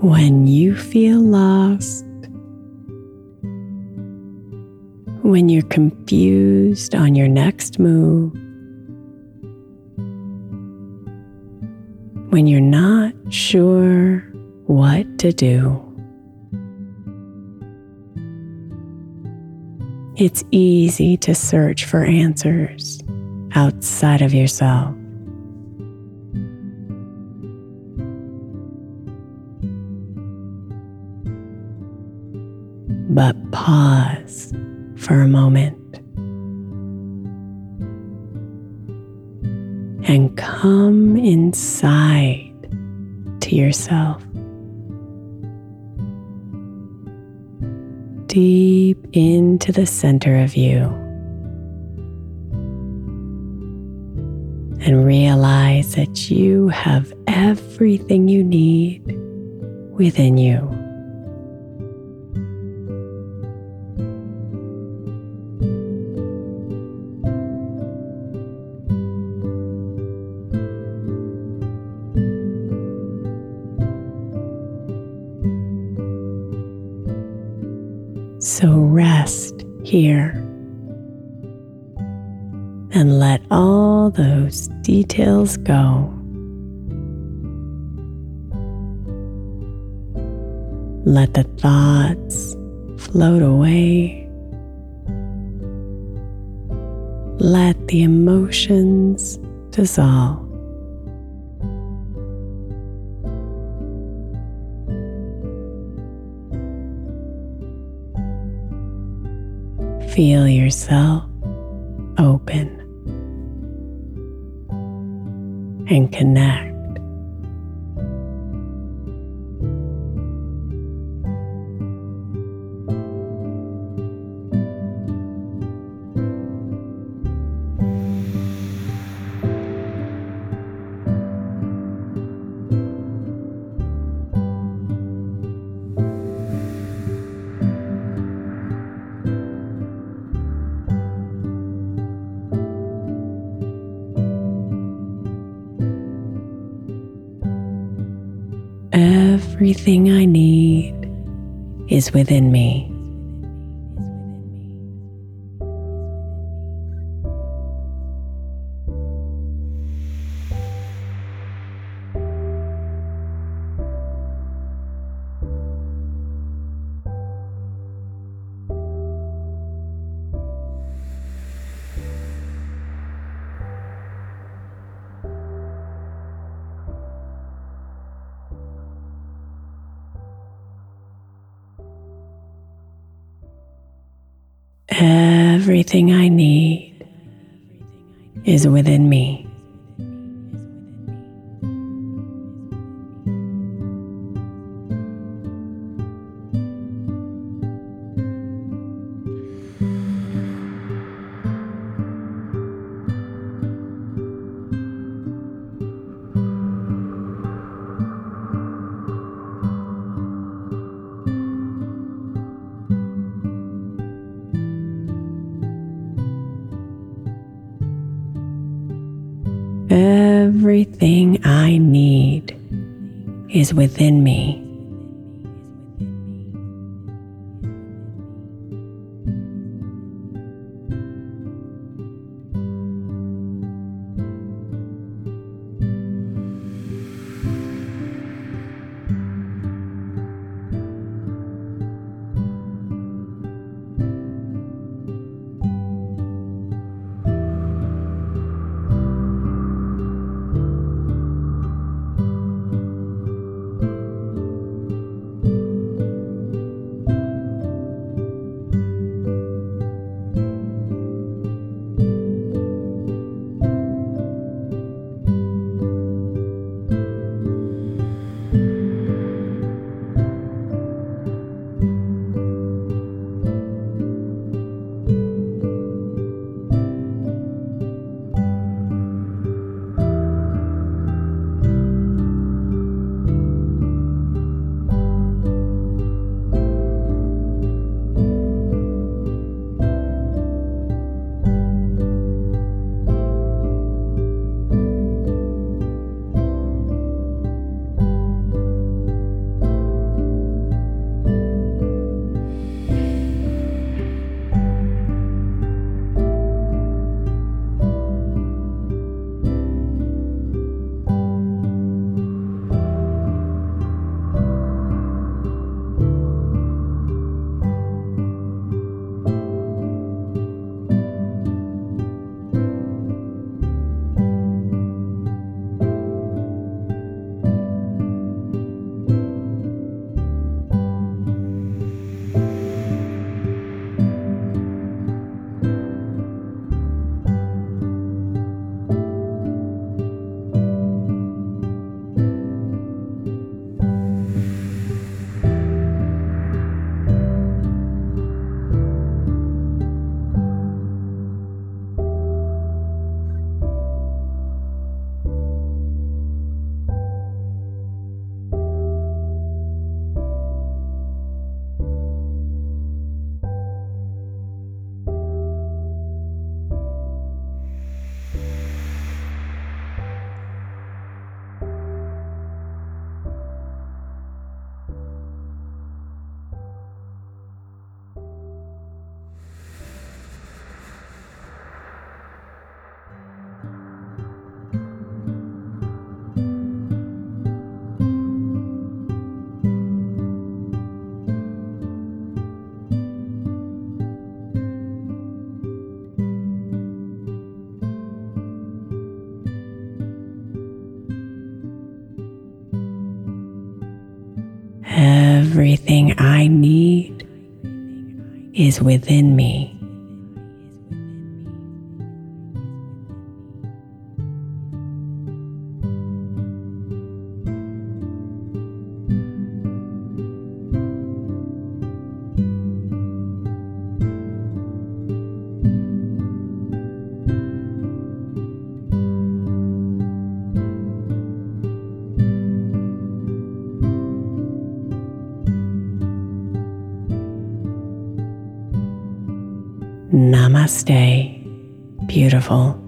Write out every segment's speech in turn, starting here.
When you feel lost, when you're confused on your next move, when you're not sure what to do. It's easy to search for answers outside of yourself. But pause for a moment and come inside to yourself. Deep into the center of you. And realize that you have everything you need within you. So rest here and let all those details go. Let the thoughts float away. Let the emotions dissolve. Feel yourself open and connect. Everything I need is within me. Everything I need is within me. Everything I need is within me. Everything I need is within me. Namaste, beautiful.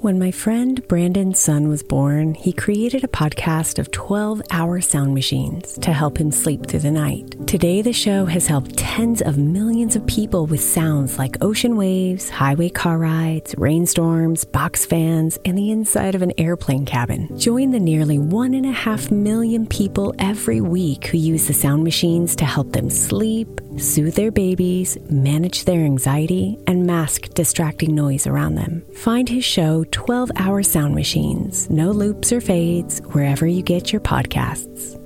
When my friend Brandon's son was born, he created a podcast of 12 hour sound machines to help him sleep through the night. Today, the show has helped tens of millions of people with sounds like ocean waves, highway car rides, rainstorms, box fans, and the inside of an airplane cabin. Join the nearly one and a half million people every week who use the sound machines to help them sleep, soothe their babies, manage their anxiety, and mask distracting noise around them. Find his show 12 hour sound machines, no loops or fades, wherever you get your podcasts.